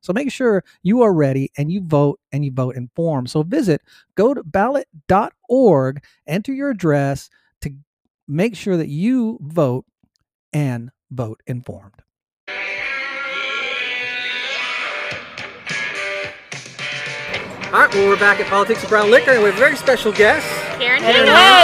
So make sure you are ready and you vote and you vote informed. So visit go to ballot.org, enter your address to make sure that you vote and vote informed. All right, well, we're back at Politics and Brown Liquor, and we have a very special guest. Karen Hey, Higgins. hi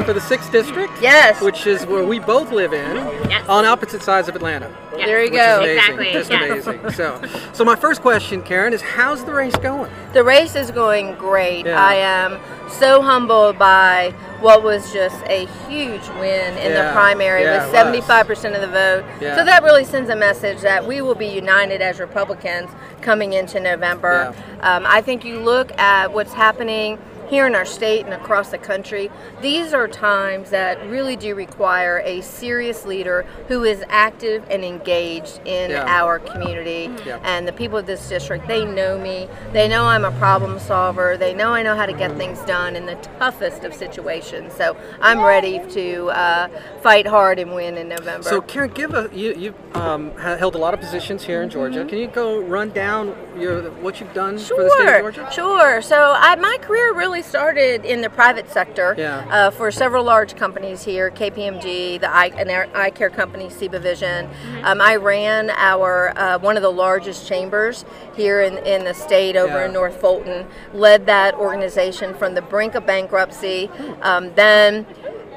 Running for the 6th District, Yes. which is where we both live in, Yes. on opposite sides of Atlanta. Yes. There you Which is go. amazing. Exactly, Just yes. amazing. So, so my first question, Karen, is how's the race going? The race is going great. Yeah. I am so humbled by what was just a huge win in Yeah. the primary Yeah, with 75% of the vote. Yeah. So that really sends a message that we will be united as Republicans coming into November. Um, I think you look at what's happening here in our state and across the country, these are times that really do require a serious leader who is active and engaged in Yeah. our community. Yeah. And the people of this district, they know me. They know I'm a problem solver. They know I know how to get things done in the toughest of situations. So I'm ready to uh, fight hard and win in November. So, Karen, give a you you um, held a lot of positions here in Georgia. Can you go run down your what you've done for the state of Sure, Georgia? sure. So I, my career really started in the private sector Yeah. uh, for several large companies here, KPMG, the eye, an eye care company, CIBA Vision. Um, I ran our uh, one of the largest chambers here in, in the state over Yeah. in North Fulton, led that organization from the brink of bankruptcy. Um, then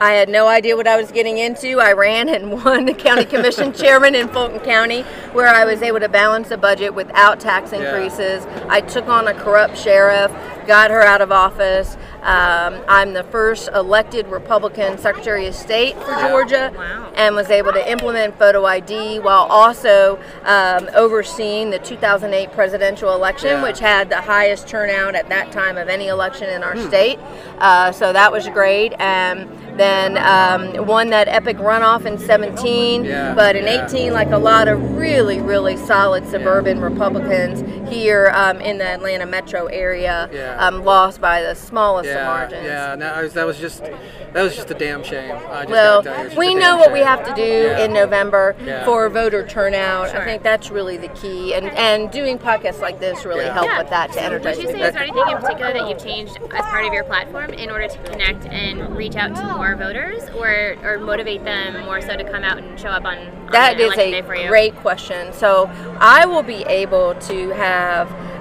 I had no idea what I was getting into. I ran and won the county commission chairman in Fulton County, where I was able to balance the budget without tax Yeah. increases. I took on a corrupt sheriff, got her out of office. Um, I'm the first elected Republican Secretary of State for Georgia, Wow. and was able to implement photo ID while also um, overseeing the 2008 presidential election, Yeah. which had the highest turnout at that time of any election in Hmm. our state. Uh, so that was great. And then um, won that epic runoff in 17, Yeah, but in yeah. 18, like a lot of really, really solid suburban Republicans here um, in the Atlanta metro area, Yeah. um, lost by the smallest of Yeah, margins. yeah. No, I was, that was just that was just a damn shame. I just Well, gotta tell you, it's just we know damn what we have to do Yeah. in November Yeah. for voter turnout. Sure. I think that's really the key, and and doing podcasts like this really Yeah. help Yeah. with that to So energize Would you say people. is there anything in particular that you've changed as part of your platform in order to connect and reach out to more voters, or or motivate them more so to come out and show up on, on That is a day for you? great question. So I will be able to have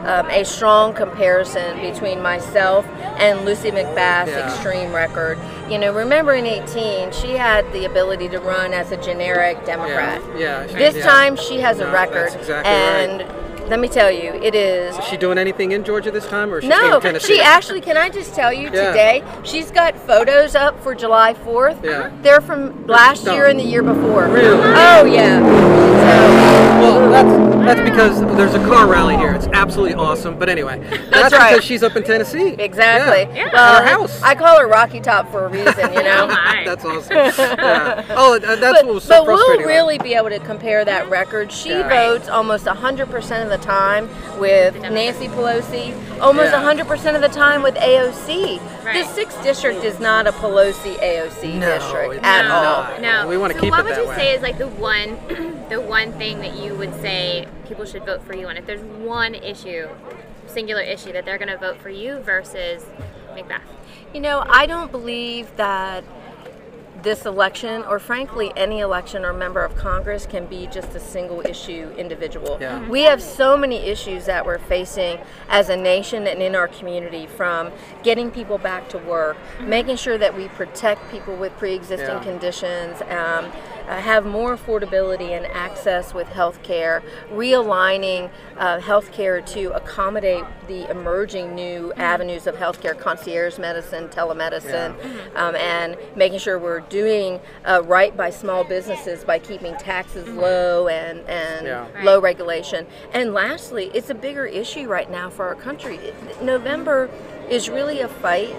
um, a strong comparison between myself and Lucy McBath's Yeah. extreme record. You know, remember in 18, she had the ability to run as a generic Democrat. Yeah, yeah, This yeah. time she has a record. exactly and let me tell you, it is Is she doing anything in Georgia this time, or is she no, she actually. Can I just tell you Yeah. today? She's got photos up for July Fourth. Yeah. They're from last No. year and the year before. Really? Oh yeah. Well, that's that's because there's a car rally here. It's absolutely awesome. But anyway, that's, right. because she's up in Tennessee. Exactly. Yeah. Yeah. At her house. I call her Rocky Top for a reason. You know. Oh my. That's awesome. Yeah. Oh, uh, that's but, what was so but we'll frustrating. really be able to compare that record. She Yeah. votes almost 100% of the time with Nancy Pelosi, almost Yeah. 100% of the time with AOC. Right. The 6th district is not a Pelosi AOC No, district it's at not. all. No. We wanna so keep what would you say is like the one, the one thing that you would say people should vote for you on? If there's one issue, singular issue that they're going to vote for you versus McBath. You know, I don't believe that this election, or frankly any election or member of Congress, can be just a single issue individual. Yeah. We have so many issues that we're facing as a nation and in our community from getting people back to work, making sure that we protect people with pre existing Yeah. conditions. Um, uh, have more affordability and access with healthcare, realigning uh, healthcare to accommodate the emerging new avenues of healthcare, concierge medicine, telemedicine, um, and making sure we're doing uh, right by small businesses by keeping taxes low and, and Yeah. low regulation. And lastly, it's a bigger issue right now for our country. November is really a fight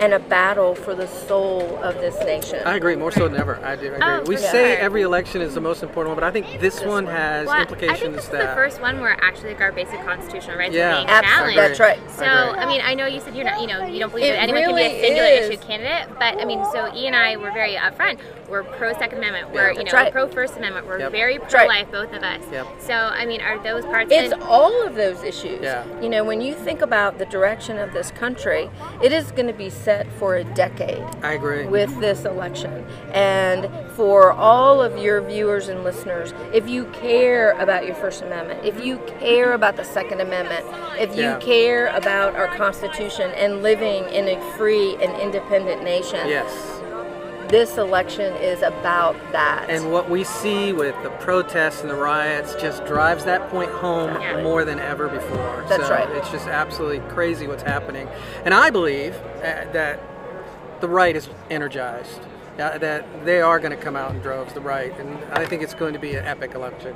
and a battle for the soul of this nation. I agree more so than ever. I do. I agree. Oh, we for say every election is the most important one, but I think this one has Well, I implications think this is the first one where actually like our basic constitutional rights Yeah. are being Absolutely, challenged. that's right. So, I. I mean, I know you said you're not, you know, you don't believe It that anyone can be a singular is. issue candidate, but I mean, so E and I were very upfront. We're pro Second Amendment. We're, Yeah. you know, right. pro First Amendment. We're Yep. very pro life, both of us. Yep. So, I mean, are those parts? It's and- all of those issues. Yeah. You know, when you think about the direction of this country, it is going to be set for a decade I agree. with this election. And for all of your viewers and listeners, if you care about your First Amendment, if you care about the Second Amendment, if you Yeah. care about our Constitution and living in a free and independent nation, yes. This election is about that. And what we see with the protests and the riots just drives that point home Exactly. more than ever before. That's so right. It's just absolutely crazy what's happening. And I believe uh, that the right is energized. Uh, that they are going to come out in droves, the right, and I think it's going to be an epic election.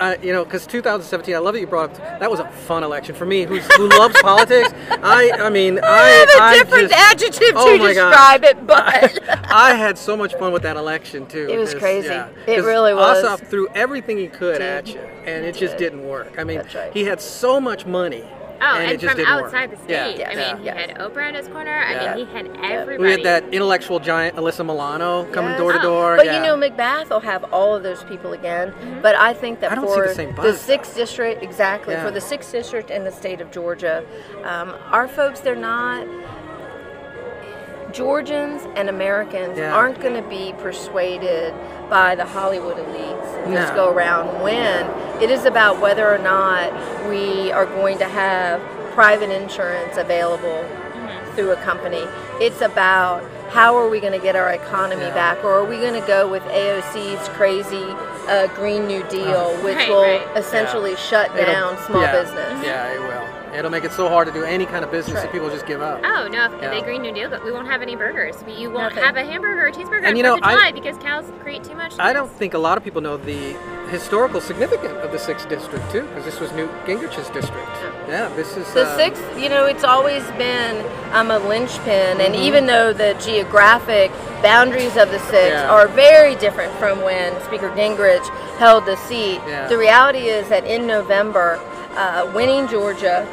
I, you know, because 2017, I love that you brought up. That was a fun election for me, who's, who loves politics. I, I mean, I, I have a I different just- adjective oh to my God. describe it, but I had so much fun with that election too. It was crazy. yeah, It really was. Ossoff threw everything he could Did. at you, and it just did. didn't work. I mean, right. he had so much money. Oh, and, and, it just from outside work. the state. Yeah, I mean, Yeah. he had Oprah in his corner. I mean, he had everybody. We had that intellectual giant Alyssa Milano coming Yes. door to Oh. door. But yeah. you know, McBath will have all of those people again. But I think that I don't see for the same buzz, sixth district, exactly Yeah. for the sixth district in the state of Georgia, um, our folks they're not. Georgians and Americans Yeah. aren't going to be persuaded by the Hollywood elites this No. go around when it is about whether or not we are going to have private insurance available through a company. It's about how are we going to get our economy Yeah. back, or are we going to go with AOC's crazy uh, Green New Deal, which Right, will right. essentially shut It'll- down small yeah, business? Yeah, it will. It'll make it so hard to do any kind of business Right. that people just give up. Oh no! If Yeah. they Green New Deal, we won't have any burgers. We- You won't Nothing. have a hamburger or a cheeseburger And on you know, I- because cows create too much. I don't think a lot of people know the historical significance of the sixth district too, because this was Newt Gingrich's district. Yeah, this is The uh, sixth, you know, it's always been um, a linchpin, and Mm-hmm. even though the geographic boundaries of the sixth Yeah. are very different from when Speaker Gingrich held the seat, Yeah. the reality is that in November, uh, winning Georgia,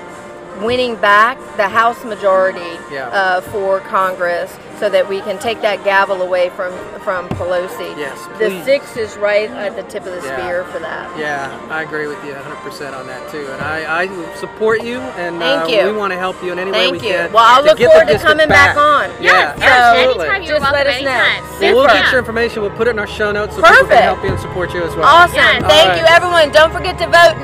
winning back the House majority Yeah. uh, for Congress, so that we can take that gavel away from from Pelosi. Yes, the six is right at the tip of the Yeah. spear for that. Yeah, I agree with you 100% on that too, and I, I support you, and Thank uh, you. we want to help you in any way Thank we you. can. Well, I'll look forward to coming back on. Yeah, Yes, yes, absolutely. anytime you're Just welcome. let us know. anytime. Well, we'll Yeah. get your information. We'll put it in our show notes so people can help you and support you as well. Awesome. Yes. Thank All you, everyone. Don't forget to vote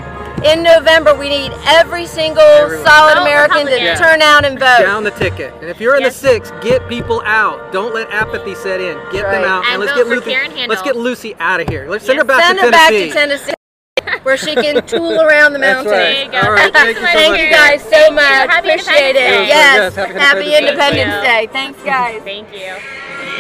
in November. We need every single Everyone. solid oh, American to Republican. turn out and vote. Down the ticket. And if you're in Yes. the six, get people out. Don't let apathy set in. Get them out, And let's get Lucy. Let's get Lucy out of here. Let's send her back Send to her back Tennessee. to Tennessee where she can tool around the That's mountain. right. There you go. All right. Thank Thank you you so so Thank you guys so Thank much. Happy Appreciate it. Yes. Yes, happy Happy Independence Day. Independence Day. Thanks, guys. Thank you.